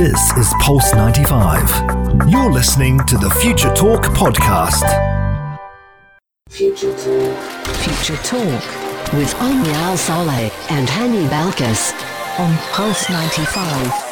This is Pulse 95. You're listening to the Future Talk podcast. Future Talk. Future Talk with Omnia Al Saleh and Hani Balkis on Pulse 95.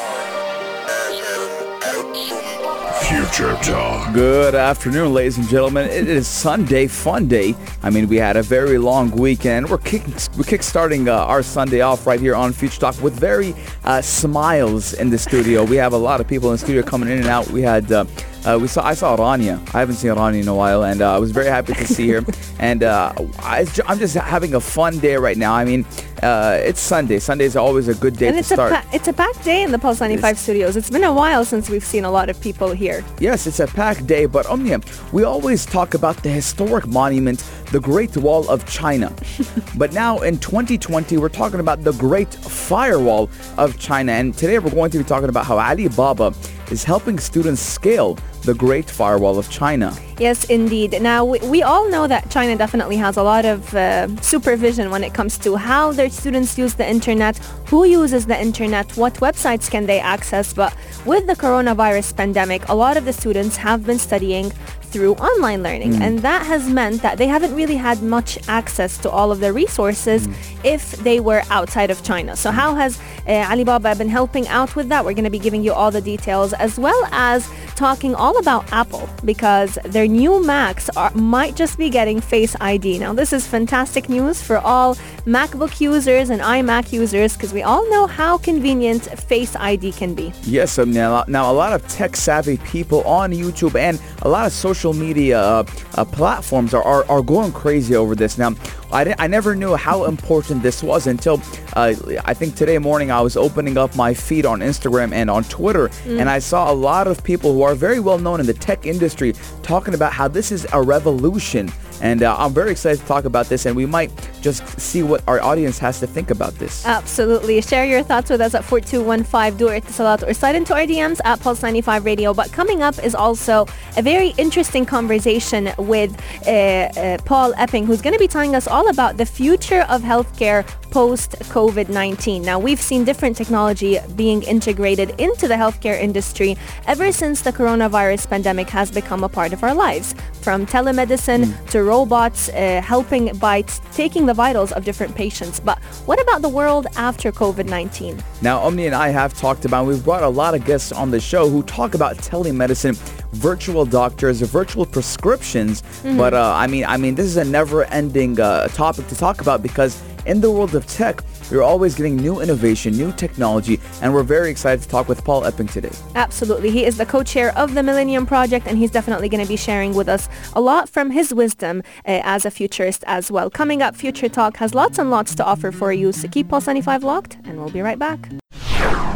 Talk. Good afternoon, ladies and gentlemen. It is Sunday, fun day. I mean, we had a very long weekend. We're kick, we're kickstarting uh, our Sunday off right here on Future Talk with very uh, smiles in the studio. We have a lot of people in the studio coming in and out. We had uh, uh, we saw I saw Rania. I haven't seen Rania in a while, and uh, I was very happy to see her. and uh, I, am just having a fun day right now. I mean, uh, it's Sunday. Sundays are always a good day and to it's start. A pa- it's a packed day in the Pulse 95 studios. It's been a while since we've seen a lot of people here. Yes, it's a packed day, but Omnia, we always talk about the historic monument, the Great Wall of China. but now in 2020, we're talking about the Great Firewall of China. And today we're going to be talking about how Alibaba is helping students scale the Great Firewall of China. Yes, indeed. Now, we, we all know that China definitely has a lot of uh, supervision when it comes to how their students use the internet, who uses the internet, what websites can they access. But with the coronavirus pandemic, a lot of the students have been studying through online learning. Mm. And that has meant that they haven't really had much access to all of the resources mm. if they were outside of China. So how has uh, Alibaba been helping out with that? We're going to be giving you all the details as well as talking all about Apple because their new Macs are, might just be getting Face ID. Now this is fantastic news for all MacBook users and iMac users because we all know how convenient Face ID can be. Yes, um, now, now a lot of tech savvy people on YouTube and a lot of social social media uh, uh, platforms are, are, are going crazy over this. Now, I, I never knew how important this was until uh, I think today morning I was opening up my feed on Instagram and on Twitter, mm. and I saw a lot of people who are very well known in the tech industry talking about how this is a revolution and uh, I'm very excited to talk about this, and we might just see what our audience has to think about this. Absolutely. Share your thoughts with us at 4215 du Etisalat or slide into our DMs at Pulse 95 Radio. But coming up is also a very interesting conversation with uh, uh, Paul Epping, who's going to be telling us all about the future of healthcare post COVID-19. Now, we've seen different technology being integrated into the healthcare industry ever since the coronavirus pandemic has become a part of our lives, from telemedicine mm. to robots uh, helping by t- taking the vitals of different patients. But what about the world after COVID-19? Now, Omnia and I have talked about, we've brought a lot of guests on the show who talk about telemedicine, virtual doctors, virtual prescriptions. Mm-hmm. But uh, I mean, I mean, this is a never-ending uh, topic to talk about because in the world of tech, we're always getting new innovation, new technology, and we're very excited to talk with Paul Epping today. Absolutely. He is the co-chair of the Millennium Project, and he's definitely going to be sharing with us a lot from his wisdom uh, as a futurist as well. Coming up, Future Talk has lots and lots to offer for you, so keep Pulse 95 locked, and we'll be right back.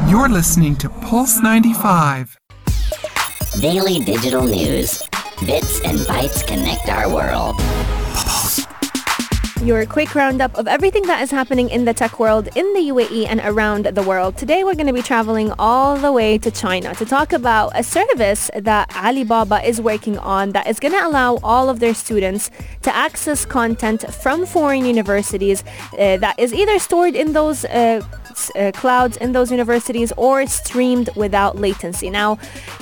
You're listening to Pulse 95. Daily digital news. Bits and bytes connect our world your quick roundup of everything that is happening in the tech world in the UAE and around the world. Today we're going to be traveling all the way to China to talk about a service that Alibaba is working on that is going to allow all of their students to access content from foreign universities uh, that is either stored in those uh, uh, clouds in those universities or streamed without latency. Now,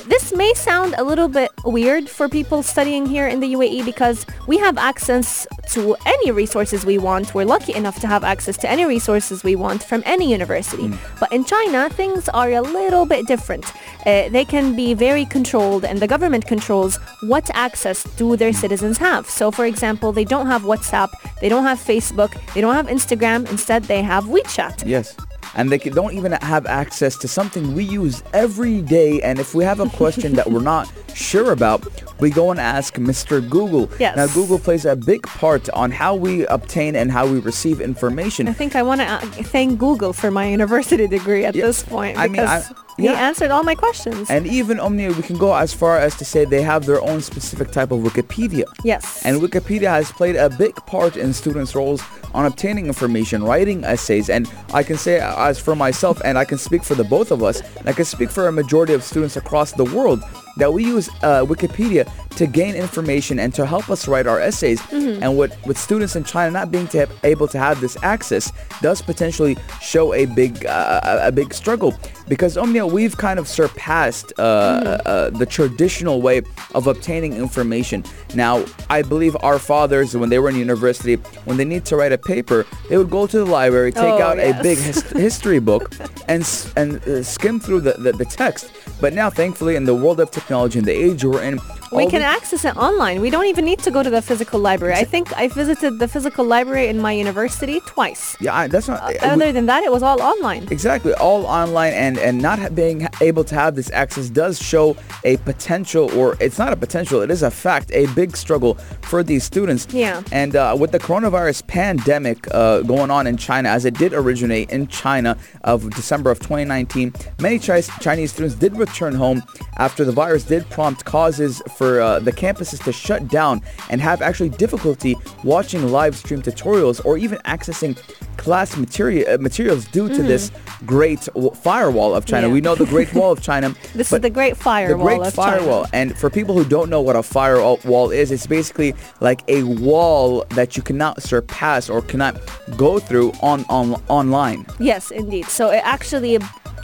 this may sound a little bit weird for people studying here in the UAE because we have access to any resources we want. We're lucky enough to have access to any resources we want from any university. Mm. But in China, things are a little bit different. Uh, they can be very controlled and the government controls what access do their citizens have. So for example, they don't have WhatsApp, they don't have Facebook, they don't have Instagram. Instead, they have WeChat. Yes and they don't even have access to something we use every day. And if we have a question that we're not sure about, we go and ask Mr. Google. Yes. Now, Google plays a big part on how we obtain and how we receive information. I think I want to uh, thank Google for my university degree at this point. I mean, I, yeah. he answered all my questions. And even Omnia, we can go as far as to say they have their own specific type of Wikipedia. Yes. And Wikipedia has played a big part in students' roles on obtaining information, writing essays, and I can say as for myself, and I can speak for the both of us, and I can speak for a majority of students across the world, that we use uh, Wikipedia to gain information and to help us write our essays. And with, with students in China not being to able to have this access does potentially show a big uh, a big struggle because Omnia we've kind of surpassed uh, uh, the traditional way of obtaining information. Now I believe our fathers when they were in university when they need to write a paper they would go to the library take Oh, out a big his- history book and and uh, skim through the, the, the text. But now thankfully in the world of technology and the age we're in We can access it online. We don't even need to go to the physical library. I think I visited the physical library in my university twice. yeah I, that's not uh, we- Other than that, it was all online. Exactly, all online and and not being able to have this access does show a potential, or it's not a potential, it is a fact, a big struggle for these students. Yeah. And uh, with the coronavirus pandemic uh, going on in China, as it did originate in China of December of 2019, many Chinese students did return home after the virus did prompt causes for uh, the campuses to shut down and have actually difficulty watching live stream tutorials or even accessing class material uh, materials due to this great w- firewall of China. Mm-hmm. Yeah. We know the Great Wall of China. This is the Great Firewall of the Firewall Great of China. Firewall. And for people who don't know what a firewall is, it's basically like a wall that you cannot surpass or cannot go through on, on online. Yes, indeed. So it actually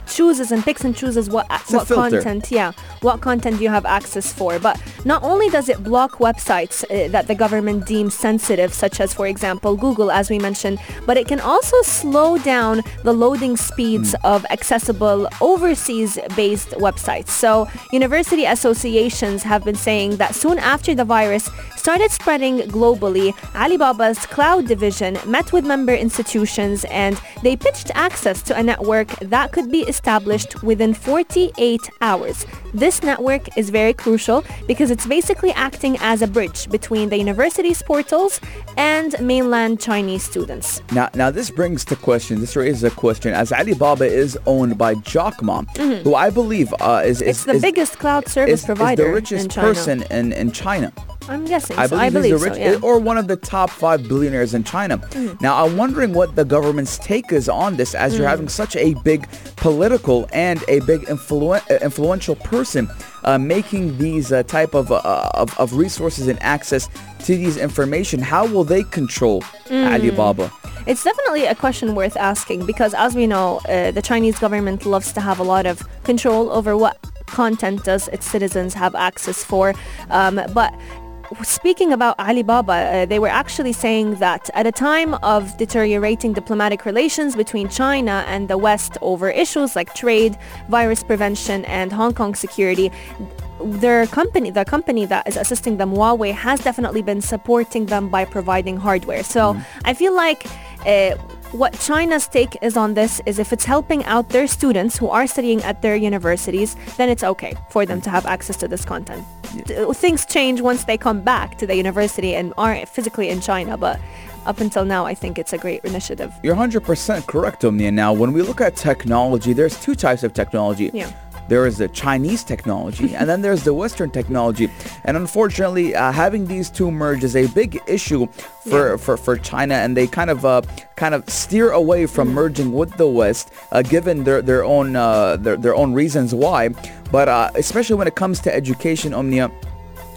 chooses and picks and chooses what a what content, yeah, what content you have access for. But not only does it block websites uh, that the government deems sensitive, such as, for example, Google, as we mentioned, but it can also slow down the loading speeds Hmm. of accessible overseas-based websites. So university associations have been saying that soon after the virus started spreading globally, Alibaba's cloud division met with member institutions and they pitched access to a network that could be established within 48 hours. This network is very crucial because it's basically acting as a bridge between the university's portals and mainland Chinese students. Now, now this brings to question. This raises a question. As Alibaba is owned by Jack Ma, who I believe uh, is, is Mm-hmm. It's the is, biggest cloud service is, is provider the richest in person in, in China. I'm guessing. I so. believe, I believe the so, yeah. or one of the top five billionaires in China. Mm. Now, I'm wondering what the government's take is on this, as Mm. you're having such a big political and a big influen- uh, influential person uh, making these uh, type of, uh, of of resources and access to these information. How will they control Mm. Alibaba? It's definitely a question worth asking because, as we know, uh, the Chinese government loves to have a lot of control over what content does its citizens have access for. Um, but speaking about Alibaba, uh, they were actually saying that at a time of deteriorating diplomatic relations between China and the West over issues like trade, virus prevention, and Hong Kong security, their company, the company that is assisting them, Huawei, has definitely been supporting them by providing hardware. So I feel like uh, what China's take is on this is if it's helping out their students who are studying at their universities, then it's okay for them to have access to this content. D- Things change once they come back to the university and aren't physically in China, but up until now, I think it's a great initiative. You're 100% correct, Omnia. Now, when we look at technology, there's two types of technology. Yeah. There is the Chinese technology, and then there's the Western technology. And unfortunately, uh, having these two merge is a big issue for, Yeah. for, for China, and they kind of uh, kind of steer away from merging with the West, uh, given their their own uh, their, their own reasons why. But uh, especially when it comes to education, Omnia,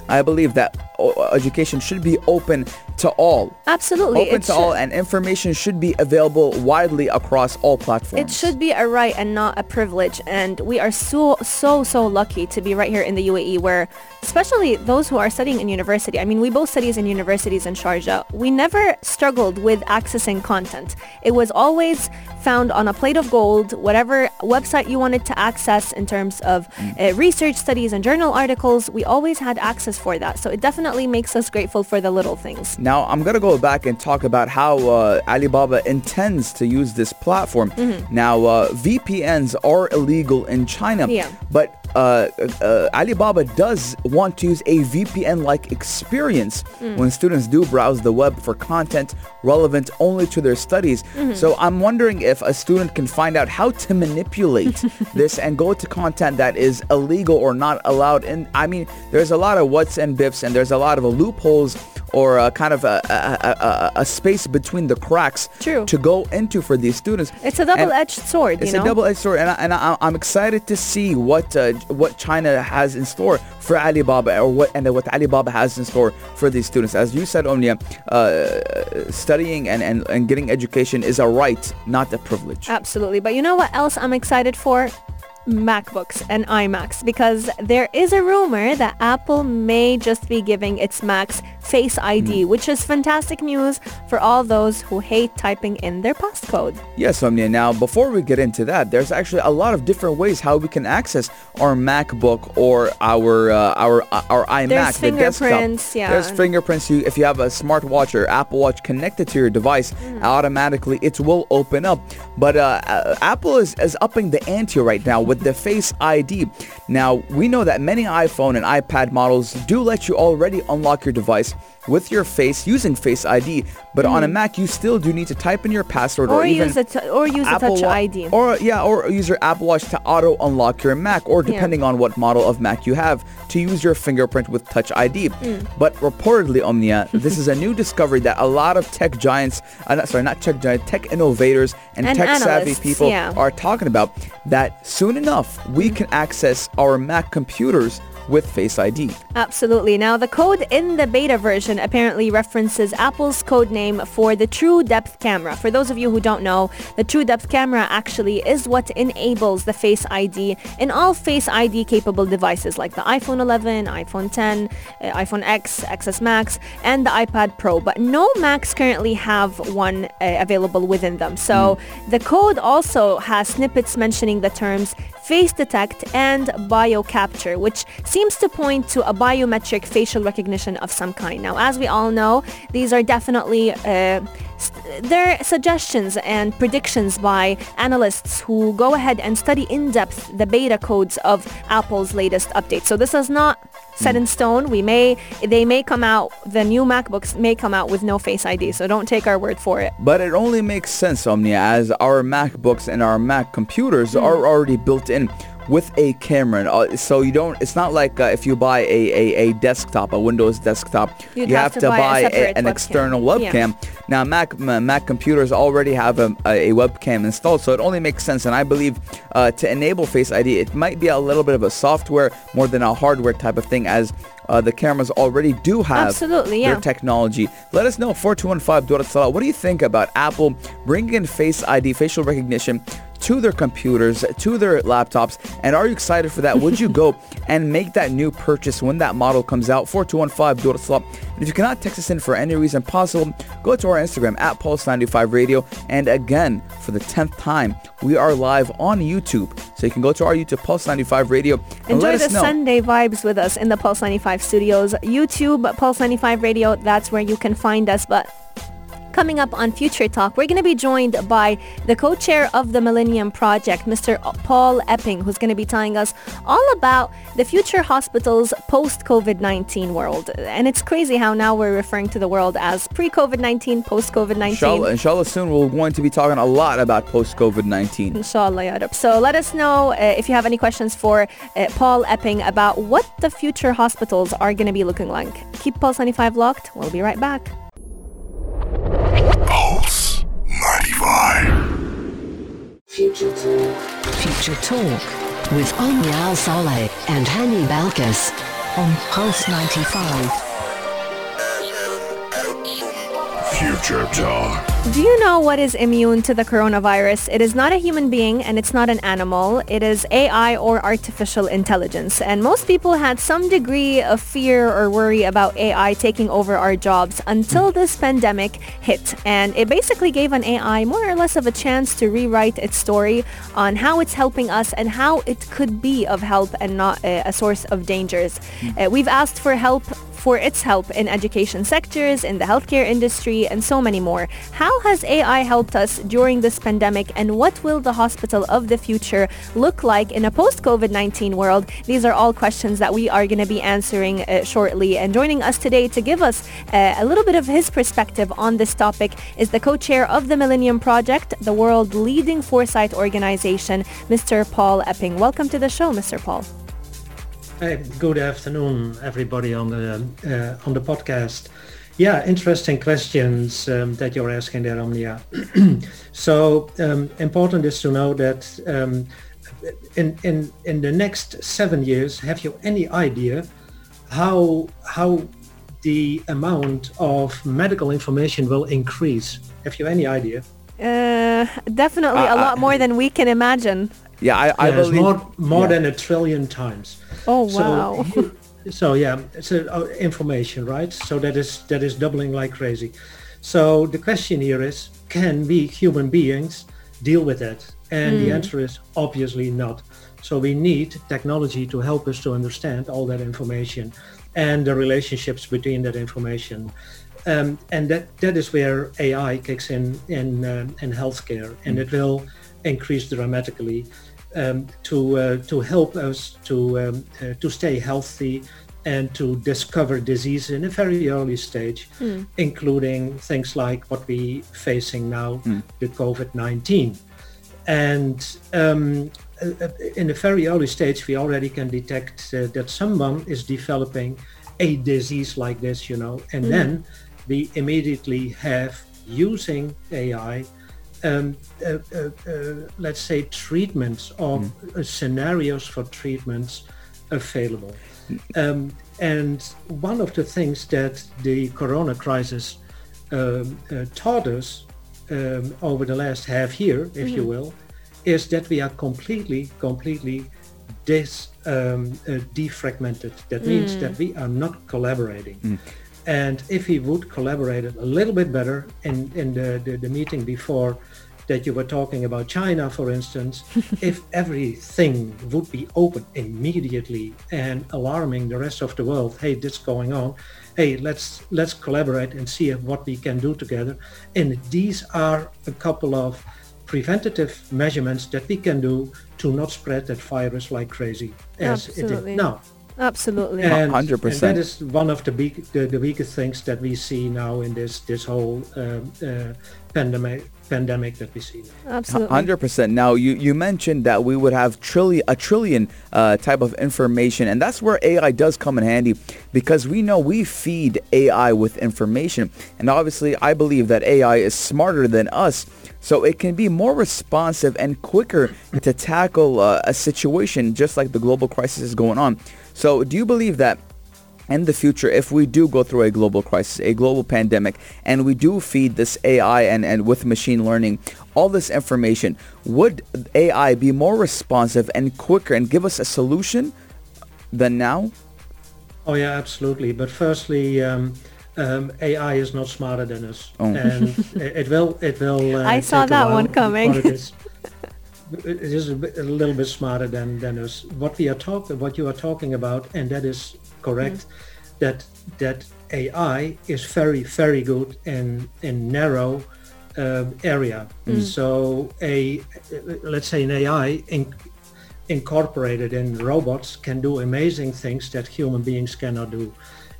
I believe that education should be open to all Absolutely. open it to all and information should be available widely across all platforms. It should be a right and not a privilege. And we are so, so, so lucky to be right here in the UAE where, especially those who are studying in university, I mean, we both studies in universities in Sharjah. We never struggled with accessing content. It was always found on a plate of gold, whatever website you wanted to access in terms of uh, research studies and journal articles, we always had access for that. So it definitely makes us grateful for the little things. Now, I'm going to go back and talk about how uh, Alibaba intends to use this platform. Mm-hmm. Now, uh, VPNs are illegal in China, Yeah. but uh, uh, Alibaba does want to use a VPN-like experience Mm. when students do browse the web for content relevant only to their studies. Mm-hmm. So I'm wondering if a student can find out how to manipulate this and go to content that is illegal or not allowed. And I mean, there's a lot of what's and biffs and there's a lot of loopholes or a kind of a, a, a, a space between the cracks True. to go into for these students. It's a double-edged sword, It's know? a double-edged sword, and, I, and I, I'm excited to see what uh, what China has in store for Alibaba, or what and what Alibaba has in store for these students. As you said, Omnia, uh, studying and, and, and getting education is a right, not a privilege. Absolutely. But you know what else I'm excited for? MacBooks and iMacs because there is a rumor that Apple may just be giving its Macs Face ID, which is fantastic news for all those who hate typing in their passcode. Yes, Omnia. Now, before we get into that, there's actually a lot of different ways how we can access our MacBook or our uh, our our iMac, There's the desktop. fingerprints, yeah. There's fingerprints. You, if you have a smartwatch or Apple Watch connected to your device, Mm. automatically it will open up. But uh, uh, Apple is, is upping the ante right now with the Face ID. Now, we know that many iPhone and iPad models do let you already unlock your device with your face using Face ID, but on a Mac you still do need to type in your password or, Mm. Or even use a t- or use a Apple Touch Wa- ID. Or yeah, or use your Apple Watch to auto unlock your Mac, or depending on what model of Mac you have, to use your fingerprint with Touch ID. Mm. But reportedly, Omnia, this is a new discovery that a lot of tech giants, uh, not, sorry, not tech giants, tech innovators and, And tech savvy people yeah. are talking about. That soon enough we can access our Mac computers with Face ID. Absolutely. Now, the code in the beta version apparently references Apple's code name for the True Depth camera. For those of you who don't know, the True Depth camera actually is what enables the Face ID in all Face ID capable devices like the iPhone 11, iPhone 10, uh, iPhone X, XS Max, and the iPad Pro. But no Macs currently have one uh, available within them. So the code also has snippets mentioning the terms face detect and biocapture, which seems to point to a biometric facial recognition of some kind. Now, as we all know, these are definitely uh, they're suggestions and predictions by analysts who go ahead and study in depth the beta codes of Apple's latest update. So this is not set in stone. We may they may come out the new MacBooks may come out with no Face ID. So don't take our word for it. But it only makes sense, Omnia, as our MacBooks and our Mac computers Hmm. are already built in with a camera. And, uh, So you don't, it's not like uh, if you buy a, a, a desktop, a Windows desktop, You'd you have have, to buy a an webcam. external Yeah. webcam. Now Mac Mac computers already have a, a, webcam installed, so it only makes sense. And I believe uh, to enable Face ID, it might be a little bit of a software more than a hardware type of thing as uh, the cameras already do have Absolutely, their yeah. technology. Let us know, 4215 Dora Salah, what do you think about Apple bringing in Face ID, facial recognition, to their computers, to their laptops, and are you excited for that? Would you go and make that new purchase when that model comes out? 4215 Dora Salah. And if you cannot text us in for any reason possible, go to our Instagram at Pulse95 Radio. And again, for the 10th time, we are live on YouTube. So you can go to our YouTube, Pulse95 Radio, and Enjoy let the know. Sunday vibes with us in the Pulse 95 studios. YouTube, Pulse 95 Radio, that's where you can find us. But Coming up on Future Talk, we're going to be joined by the co-chair of the Millennium Project, Mr. Paul Epping, who's going to be telling us all about the future hospitals post-COVID-19 world. And it's crazy how now we're referring to the world as pre-COVID-19, post-COVID-19. Inshallah, inshallah soon we're going to be talking a lot about post-COVID-19. Inshallah, ya Rab. So let us know uh, if you have any questions for uh, Paul Epping about what the future hospitals are going to be looking like. Keep Pulse 95 locked. We'll be right back. Pulse 95. Future Talk Future Talk with Omnia Al Saleh and Hani Balkis on Pulse 95. Future Talk. Do you know what is immune to the coronavirus? It is not a human being and it's not an animal. It is AI or artificial intelligence. And most people had some degree of fear or worry about AI taking over our jobs until this pandemic hit. And it basically gave an AI more or less of a chance to rewrite its story on how it's helping us and how it could be of help and not a, a source of dangers. Uh, we've asked for help for its help in education sectors, in the healthcare industry, and so many more. How has AI helped us during this pandemic, and what will the hospital of the future look like in a post-COVID-19 world? These are all questions that we are going to be answering uh, shortly. And joining us today to give us uh, a little bit of his perspective on this topic is the co-chair of the Millennium Project, the world leading foresight organization, Mr. Paul Epping. Welcome to the show, Mr. Paul. Hey, good afternoon, everybody on the uh, on the podcast. Yeah, interesting questions um, that you're asking there, Omnia. so um, important is to know that um, in, in, in the next seven years, have you any idea how, how the amount of medical information will increase? Have you any idea? Uh, definitely a Uh, lot more than we can imagine. Yeah, I, I Yes, believe more, more yeah. than a trillion times. Oh So wow. you- So, yeah, so uh, information, right? So that is that is doubling like crazy. So the question here is, can we human beings deal with that? And the answer is obviously not. So we need technology to help us to understand all that information and the relationships between that information. Um, and that, that is where AI kicks in in, um in healthcare, and it will increase dramatically um, to uh, to help us to um, uh, to stay healthy and to discover disease in a very early stage, including things like what we facing now, the COVID-19. And um, uh, uh, in a very early stage, we already can detect uh, that someone is developing a disease like this, you know, and then we immediately have using AI, um, uh, uh, uh, let's say, treatments or uh, scenarios for treatments available. Um, and one of the things that the Corona crisis um, uh, taught us um, over the last half year, if you will, is that we are completely, completely dis, um, uh, defragmented. That means that we are not collaborating. And if he would collaborate a little bit better in, in the, the, the meeting before that you were talking about China, for instance, if everything would be open immediately and alarming the rest of the world, hey, this is going on, hey, let's let's collaborate and see what we can do together. And these are a couple of preventative measurements that we can do to not spread that virus like crazy as it Absolutely. is now. Absolutely. 100%. that is one of the big, the, the weakest things that we see now in this this whole um, uh, pandemic pandemic that we see. Now. Absolutely. Hundred percent. Now you you mentioned that we would have trillion a trillion uh, type of information, and that's where AI does come in handy because we know we feed AI with information, and obviously I believe that AI is smarter than us, so it can be more responsive and quicker to tackle uh, a situation just like the global crisis is going on. So do you believe that? in the future, if we do go through a global crisis, a global pandemic, and we do feed this AI and, and with machine learning, all this information, would AI be more responsive and quicker and give us a solution than now? Oh yeah, absolutely. But firstly, um, um, AI is not smarter than us, Oh. and it it will it will. Uh, I saw take that one coming. It is, a, bit, a little bit smarter than than us. What we are talking, what you are talking about, and that is correct. That that AI is very very good in in narrow um, area. So a let's say an AI in, incorporated in robots can do amazing things that human beings cannot do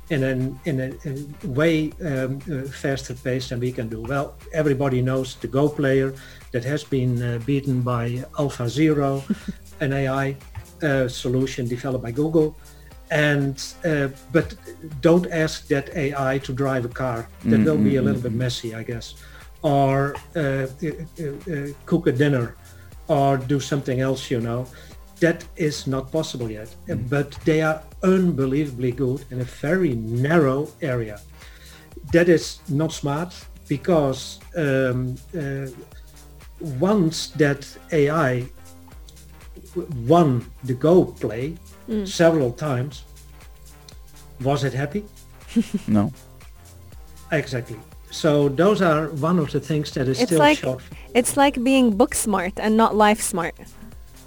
in an in a, in way um, uh, faster pace than we can do. Well, everybody knows the Go player that has been uh, beaten by Alpha Zero, an AI uh, solution developed by Google. And uh, but don't ask that AI to drive a car. That will be a little bit messy, I guess. Or uh, uh, uh, cook a dinner, or do something else. You know, that is not possible yet. Uh, But they are unbelievably good in a very narrow area. That is not smart because um, once that AI won the Go play several times, was it happy? No. Exactly. So those are one of the things that is It's still like short. it's like being book smart and not life smart.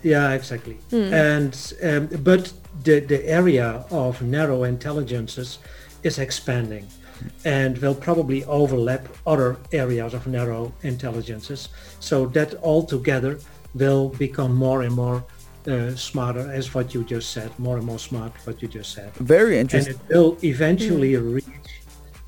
Yeah, exactly. And um, but the the area of narrow intelligences is expanding, and will probably overlap other areas of narrow intelligences. So that all together will become more and more uh, smarter, as what you just said, more and more smart, what you just said. Very interesting. And it will eventually reach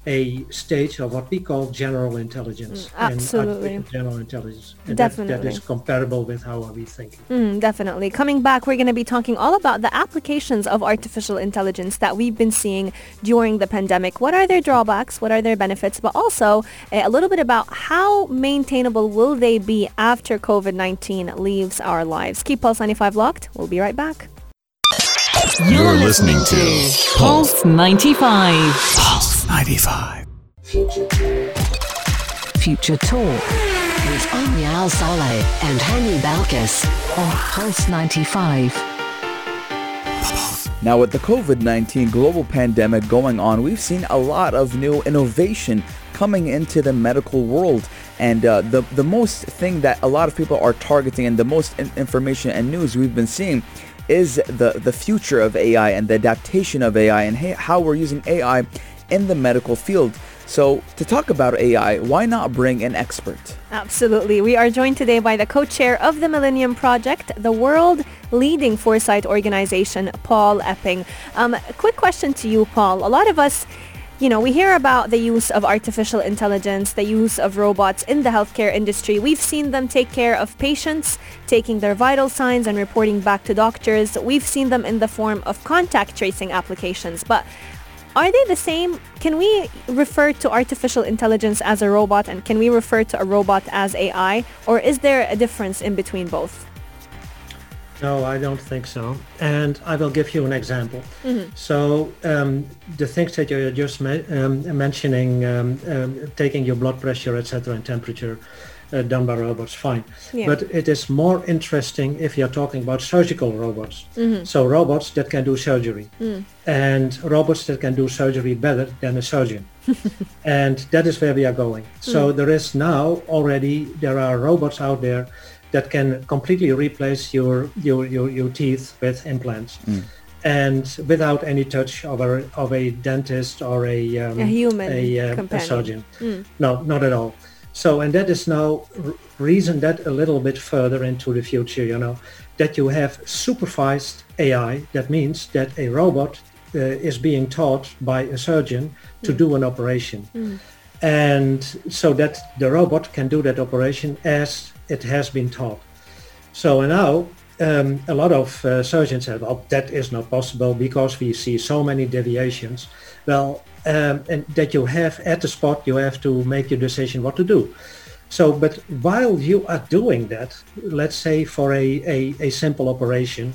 a stage of what we call general intelligence. Mm, absolutely. And general intelligence. And that- that Definitely. is comparable with how are we thinking. Mm, definitely. Coming back, we're going to be talking all about the applications of artificial intelligence that we've been seeing during the pandemic. What are their drawbacks? What are their benefits? But also eh, a little bit about how maintainable will they be after COVID-19 leaves our lives. Keep Pulse 95 locked. We'll be right back. You're listening to Pulse 95. Pulse 95. Future Talk with Omnia Al Saleh and Hani Balkis on Pulse 95. Now, with the COVID-19 global pandemic going on, we've seen a lot of new innovation coming into the medical world. And uh, the, the most thing that a lot of people are targeting and the most in- information and news we've been seeing is the, the future of AI and the adaptation of AI and how we're using AI in the medical field. So to talk about AI, why not bring an expert? Absolutely. We are joined today by the co-chair of the Millennium Project, the world leading foresight organization, Paul Epping. Um, quick question to you, Paul. A lot of us, you know, we hear about the use of artificial intelligence, the use of robots in the healthcare industry. We've seen them take care of patients, taking their vital signs and reporting back to doctors. We've seen them in the form of contact tracing applications. But are they the same? Can we refer to artificial intelligence as a robot and can we refer to a robot as AI? Or is there a difference in between both? No, I don't think so. And I will give you an example. So um, the things that you're just me- um, mentioning, um, um, taking your blood pressure, etc., and temperature, uh, done by robots, fine. Yeah. But it is more interesting if you're talking about surgical robots. So robots that can do surgery, and robots that can do surgery better than a surgeon. and that is where we are going. So there is now already there are robots out there that can completely replace your your your, your teeth with implants. And without any touch of a of a dentist or a um, A human a, uh, a companion. surgeon, no, not at all. So, and that is now reason that a little bit further into the future, you know, that you have supervised AI. That means that a robot uh, is being taught by a surgeon to do an operation. And so that the robot can do that operation as it has been taught. So now um, a lot of uh, surgeons said, well, that is not possible because we see so many deviations. Well, um, and that you have at the spot, you have to make your decision what to do. So, but while you are doing that, let's say for a, a, a simple operation,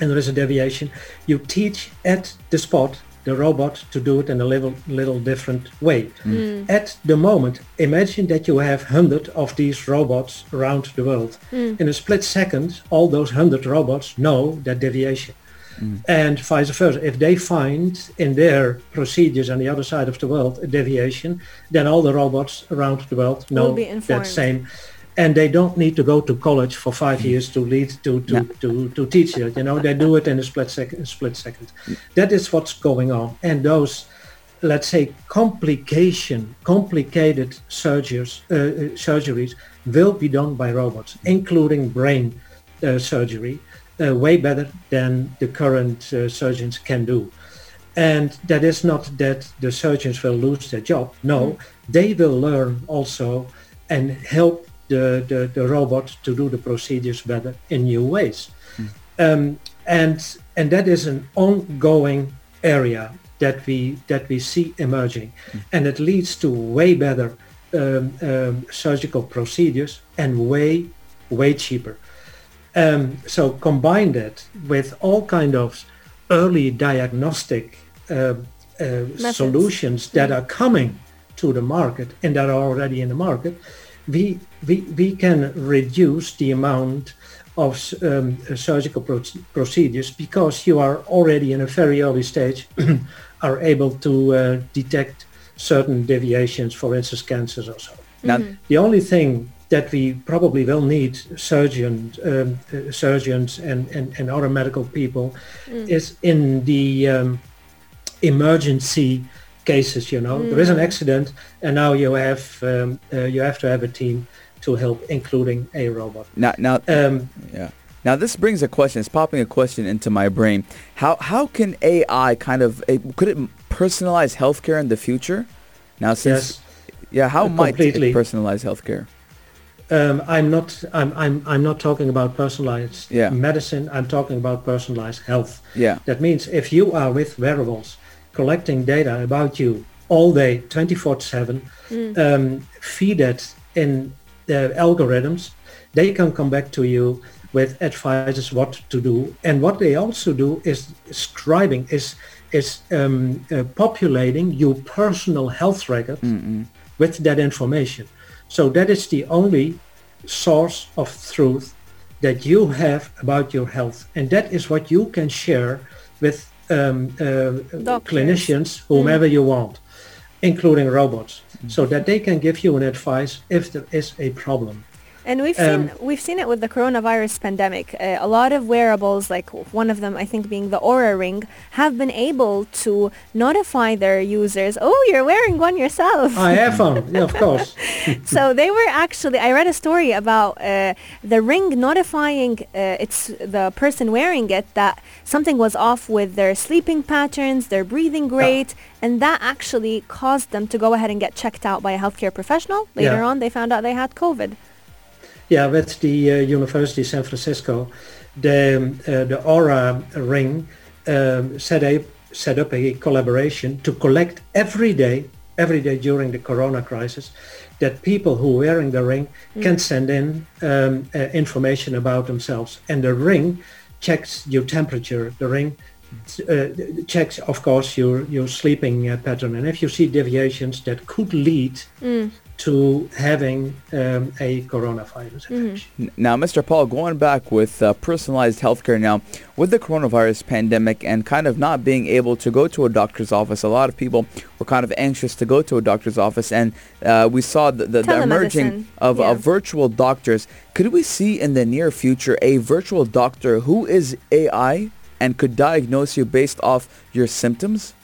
and there is a deviation, you teach at the spot the robot to do it in a little little different way. Mm. At the moment, imagine that you have hundred of these robots around the world. Mm. In a split second, all those hundred robots know that deviation. Mm. And vice versa. If they find in their procedures on the other side of the world a deviation, then all the robots around the world know be that same. And they don't need to go to college for five years to lead to to, No. to, to teach it. You know, they do it in a split second. Split second. That is what's going on. And those, let's say, complication, complicated surgeries, uh, uh, surgeries will be done by robots, including brain uh, surgery, uh, way better than the current uh, surgeons can do. And that is not that the surgeons will lose their job. No, they will learn also and help the, the, the robot to do the procedures better in new ways. Um, and and that is an ongoing area that we that we see emerging, and it leads to way better um, um, surgical procedures and way way cheaper. Um, so combine that with all kind of early diagnostic uh, uh, solutions that are coming to the market and that are already in the market, we we, we can reduce the amount of um, surgical pro- procedures because you are already in a very early stage are able to uh, detect certain deviations, for instance, cancers or so. Now, The only thing that we probably will need surgeons, um, uh, surgeons and, and, and other medical people is in the um, emergency cases. You know, there is an accident, and now you have um, uh, you have to have a team to help, including a robot. now, now, Um, Yeah. Now this brings a question. It's popping a question into my brain. How how can AI kind of eh, could it personalize healthcare in the future? Now, since Yes. yeah, how Uh, might it personalize healthcare? Um, I'm not. I'm, I'm. I'm not talking about personalized Yeah. medicine. I'm talking about personalized health. Yeah. That means if you are with wearables, collecting data about you all day, 24/7, um, feed it in the algorithms, they can come back to you with advices what to do. And what they also do is scribing, is is um, uh, populating your personal health record with that information. So that is the only source of truth that you have about your health, and that is what you can share with um, uh, clinicians, whomever you want, including robots, so that they can give you an advice if there is a problem. And we've Um, seen we've seen it with the coronavirus pandemic. Uh, a lot of wearables, like one of them, I think, being the Oura Ring, have been able to notify their users. Oh, you're wearing one yourself. I have one, yeah, of course. so they were actually. I read a story about uh, the ring notifying uh, it's the person wearing it that something was off with their sleeping patterns, their breathing rate, and that actually caused them to go ahead and get checked out by a healthcare professional. Later Yeah. on, they found out they had COVID. Yeah, with the uh, University of San Francisco, the uh, the Oura ring um, set up set up a collaboration to collect every day, every day during the Corona crisis, that people who are wearing the ring can send in um, uh, information about themselves, and the ring checks your temperature. The ring uh, checks, of course, your your sleeping uh, pattern, and if you see deviations that could lead to having um, a coronavirus infection. N- Now, Mr. Paul, going back with uh, personalized healthcare now, with the coronavirus pandemic and kind of not being able to go to a doctor's office, a lot of people were kind of anxious to go to a doctor's office, and uh, we saw the, the, the emerging of, yeah. of virtual doctors. Could we see in the near future a virtual doctor who is AI and could diagnose you based off your symptoms?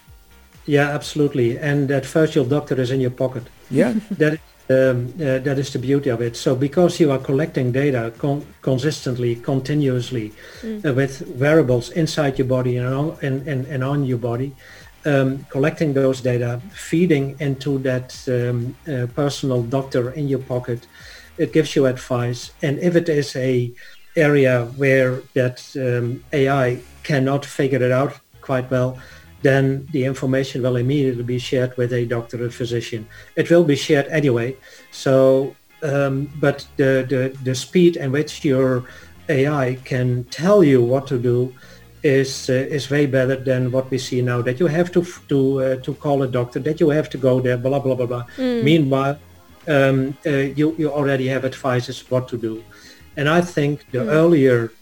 Yeah, absolutely. And that virtual doctor is in your pocket. Yeah. That um, uh, that is the beauty of it. So because you are collecting data con- consistently, continuously, uh, with wearables inside your body and on, and, and, and on your body, um, collecting those data, feeding into that um, uh, personal doctor in your pocket, it gives you advice. And if it is a area where that um, AI cannot figure it out quite well, then the information will immediately be shared with a doctor or physician. It will be shared anyway. So, um, but the, the, the speed in which your AI can tell you what to do is uh, is way better than what we see now. That you have to to uh, to call a doctor, that you have to go there, blah blah blah blah. Meanwhile, um, uh, you you already have advices what to do, and I think the earlier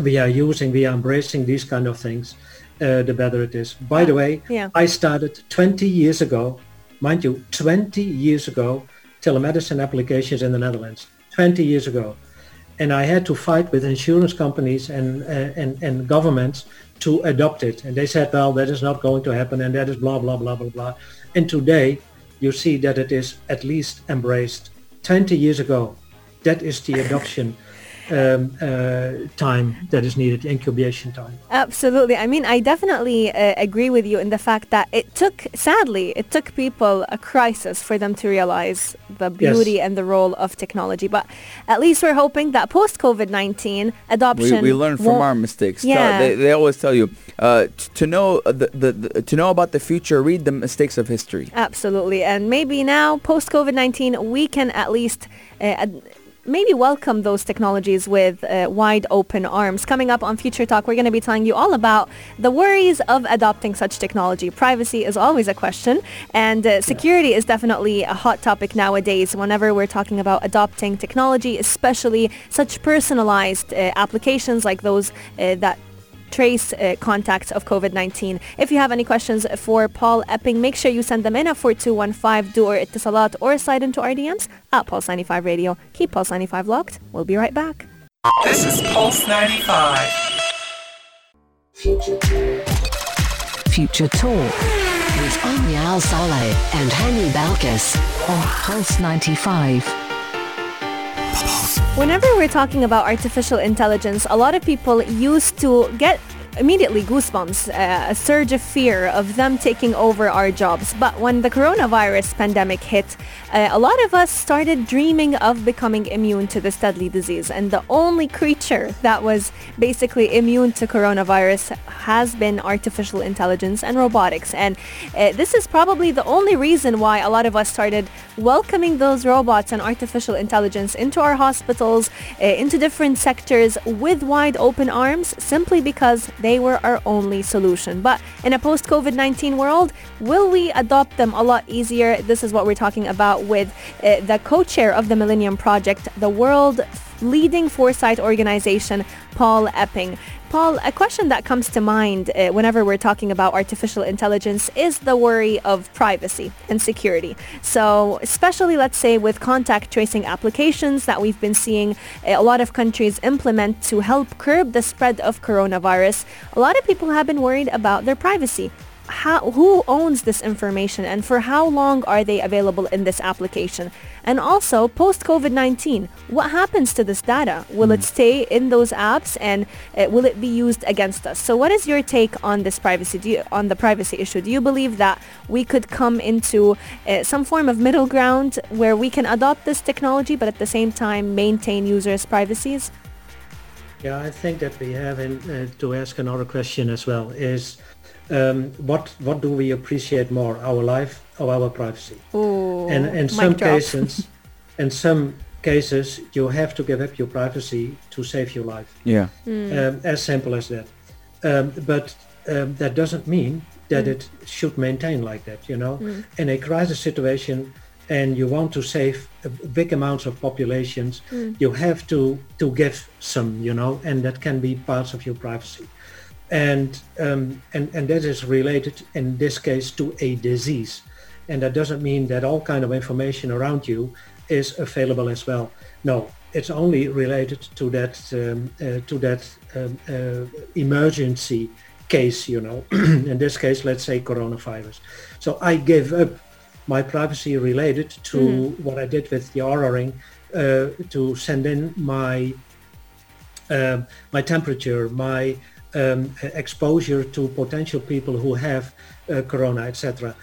we are using, we are embracing these kind of things, uh, the better it is. By the way, Yeah. I started 20 years ago, mind you, 20 years ago, telemedicine applications in the Netherlands. 20 years ago. And I had to fight with insurance companies and, uh, and, and governments to adopt it. And they said, well, that is not going to happen and that is blah, blah, blah, blah, blah. And today you see that it is at least embraced 20 years ago. That is the adoption um, uh, time that is needed, incubation time. Absolutely. I mean, I definitely uh, agree with you in the fact that it took, sadly, it took people a crisis for them to realize the beauty and the role of technology. But at least we're hoping that post-COVID-19 adoption we learn from won't- our mistakes. Yeah. They, they always tell you uh, t- to know the, the, the to know about the future, read the mistakes of history. Absolutely. And maybe now, post-COVID-19, we can at least uh, ad- maybe welcome those technologies with uh, wide open arms. Coming up on Future Talk, we're going to be telling you all about the worries of adopting such technology. Privacy is always a question, and uh, security is definitely a hot topic nowadays whenever we're talking about adopting technology, especially such personalized uh, applications like those uh, that trace uh, contacts of COVID-19. If you have any questions for Paul Epping, make sure you send them in at 4215 do or Etisalat or slide into our DMs at Pulse 95 Radio. Keep Pulse 95 locked. We'll be right back. This is Pulse 95. Future Talk with Omnia Al Saleh and Hani Balkis on Pulse 95. Whenever we're talking about artificial intelligence, a lot of people used to get immediately goosebumps, uh, a surge of fear of them taking over our jobs. But when the coronavirus pandemic hit, uh, a lot of us started dreaming of becoming immune to this deadly disease. And the only creature that was basically immune to coronavirus has been artificial intelligence and robotics. And uh, this is probably the only reason why a lot of us started welcoming those robots and artificial intelligence into our hospitals, uh, into different sectors with wide open arms, simply because they were our only solution. But in a post-COVID-19 world, will we adopt them a lot easier? This is what we're talking about with uh, the co-chair of the Millennium Project, the world leading foresight organization, Paul Epping. Paul, a question that comes to mind uh, whenever we're talking about artificial intelligence is the worry of privacy and security. So especially, let's say, with contact tracing applications that we've been seeing uh, a lot of countries implement to help curb the spread of coronavirus, a lot of people have been worried about their privacy how, who owns this information and for how long are they available in this application? And also, post-COVID-19, what happens to this data? Will mm. it stay in those apps and uh, will it be used against us? So what is your take on this privacy, you, on the privacy issue? Do you believe that we could come into uh, some form of middle ground where we can adopt this technology but at the same time maintain users' privacies? Yeah, I think that we have uh, to ask another question as well is um, what what do we appreciate more, our life or our privacy? Ooh, and in some cases, in some cases, you have to give up your privacy to save your life. Yeah. Mm. Um, as simple as that. Um, but um, that doesn't mean that mm. it should maintain like that. You know, mm. in a crisis situation, and you want to save big amounts of populations, hmm. you have to to give some. You know, and that can be parts of your privacy and um, and and that is related in this case to a disease, and that doesn't mean that all kind of information around you is available as well. No, it's only related to that um, uh, to that um, uh, emergency case. You know, in this case, let's say coronavirus. So I gave up my privacy related to mm-hmm. what I did with the Oura uh, to send in my uh, my temperature, my um, exposure to potential people who have uh, corona, etc.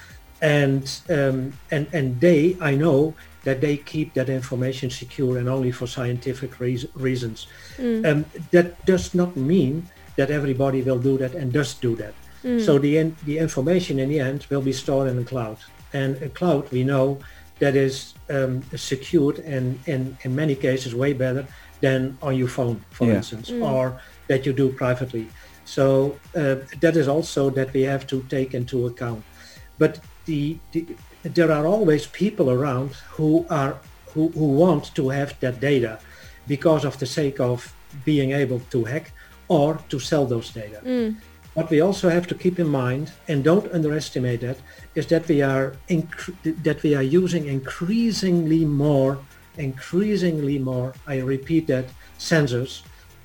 And um, and and they, I know that they keep that information secure and only for scientific re- reasons. Mm. Um, that does not mean that everybody will do that and does do that. Mm. So the in, the information in the end will be stored in the cloud, and a cloud we know that is um, secured and in in many cases way better than on your phone, for yeah. instance, Mm. or that you do privately. So uh, that is also that we have to take into account. But the, the, there are always people around who are who, who want to have that data because of the sake of being able to hack or to sell those data. Mm. What we also have to keep in mind, and don't underestimate that, is that we are inc- that we are using increasingly more, increasingly more. I repeat that sensors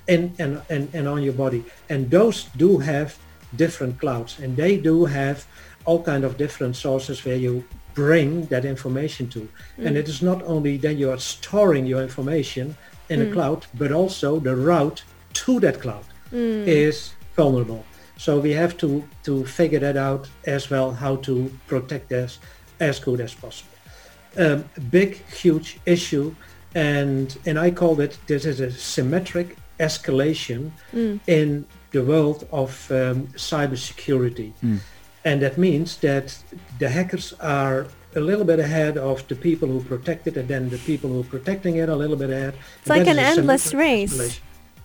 and, and, and, and on your body. And those do have different clouds and they do have all kind of different sources where you bring that information to. Mm. And it is not only that you are storing your information in Mm. a cloud, but also the route to that cloud Mm. is vulnerable. So we have to, to figure that out as well, how to protect this as good as possible. Um, big, huge issue. And, and I call it, this is a symmetric escalation Mm. in the world of um, cybersecurity. Mm. And that means that the hackers are a little bit ahead of the people who protect it and then the people who are protecting it a little bit ahead. It's like an endless race.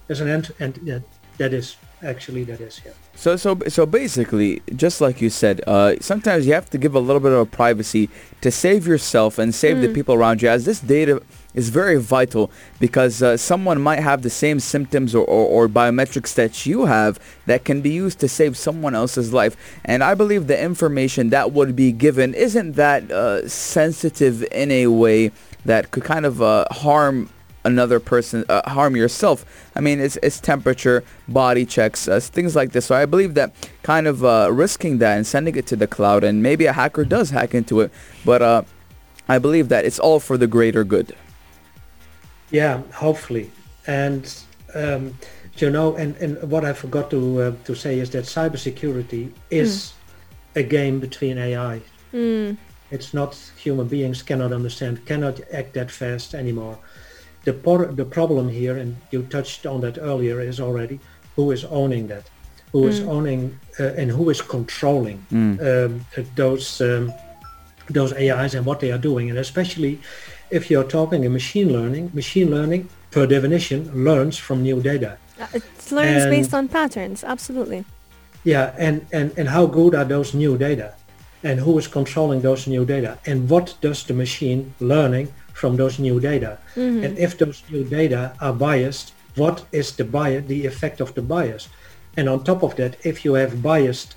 There's an end, and yeah, that is actually that is yeah. So so so basically, just like you said, uh, sometimes you have to give a little bit of privacy to save yourself and save the Mm. people around you. As this data is very vital because uh, someone might have the same symptoms or, or, or biometrics that you have that can be used to save someone else's life. And I believe the information that would be given isn't that uh, sensitive in a way that could kind of uh, harm another person, uh, harm yourself. I mean, it's, it's temperature, body checks, uh, things like this. So I believe that kind of uh, risking that and sending it to the cloud, and maybe a hacker does hack into it, but I believe that it's all for the greater good. Yeah, hopefully. And um, You know, and, and what I forgot to uh, to say is that cybersecurity is a game between AI. It's not human beings cannot understand, cannot act that fast anymore. The por- the problem here, and you touched on that earlier, is already who is owning that, who is owning uh, and who is controlling um, uh, those um, those AIs and what they are doing, and especially if you're talking in machine learning, machine learning per definition learns from new data. Uh, It learns And- based on patterns. Absolutely. Yeah, and, and, and how good are those new data? And who is controlling those new data? And what does the machine learning from those new data? And if those new data are biased, what is the bias, the effect of the bias? And on top of that, if you have biased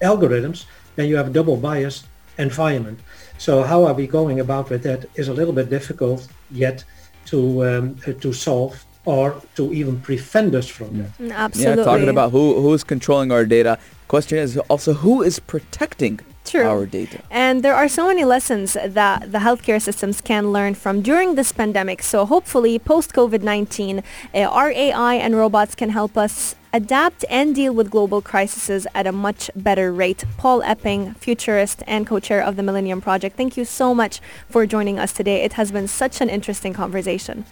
algorithms, then you have double biased environment. So how are we going about with that is a little bit difficult yet to um, uh, to solve or to even prevent us from that. Mm, Absolutely. Yeah, talking about who who is controlling our data. Question is also who is protecting True. our data. And there are so many lessons that the healthcare systems can learn from during this pandemic. So hopefully post-COVID-19, uh, our AI and robots can help us adapt and deal with global crises at a much better rate. Paul Epping, futurist and co-chair of the Millennium Project, thank you so much for joining us today. It has been such an interesting conversation.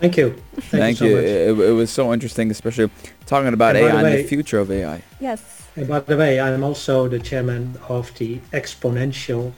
Thank you. Thank, Thank you. you. so much. It, it was so interesting, especially talking about And AI the and the future of AI. Yes. And by the way, I'm also the chairman of the Exponential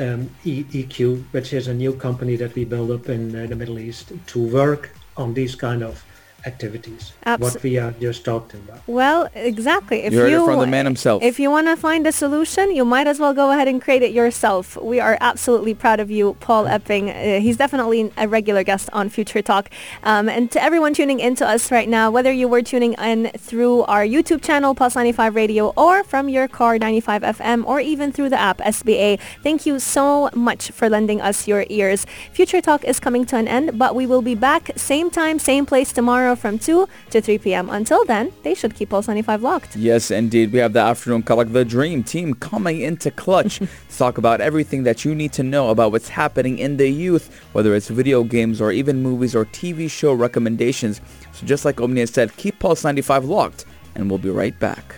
um, E- EQ, which is a new company that we build up in uh, the Middle East to work on these kind of activities. Abso- what we are just talking about. Well, exactly. If You heard it from the man himself. If you want to find a solution, you might as well go ahead and create it yourself. We are absolutely proud of you, Paul Epping. Uh, he's definitely a regular guest on Future Talk. Um, and to everyone tuning in to us right now, whether you were tuning in through our YouTube channel, Pulse 95 Radio, or from your car 95 FM, or even through the app SBA, thank you so much for lending us your ears. Future Talk is coming to an end, but we will be back same time, same place tomorrow from 2 to 3 p.m. Until then, they should keep Pulse 95 locked. Yes, indeed. We have the afternoon Kalak, the dream team coming into clutch to talk about everything that you need to know about what's happening in the youth, whether it's video games or even movies or TV show recommendations. So just like Omnia said, keep Pulse 95 locked and we'll be right back.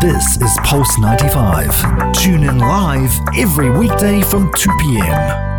This is Pulse 95. Tune in live every weekday from 2 p.m.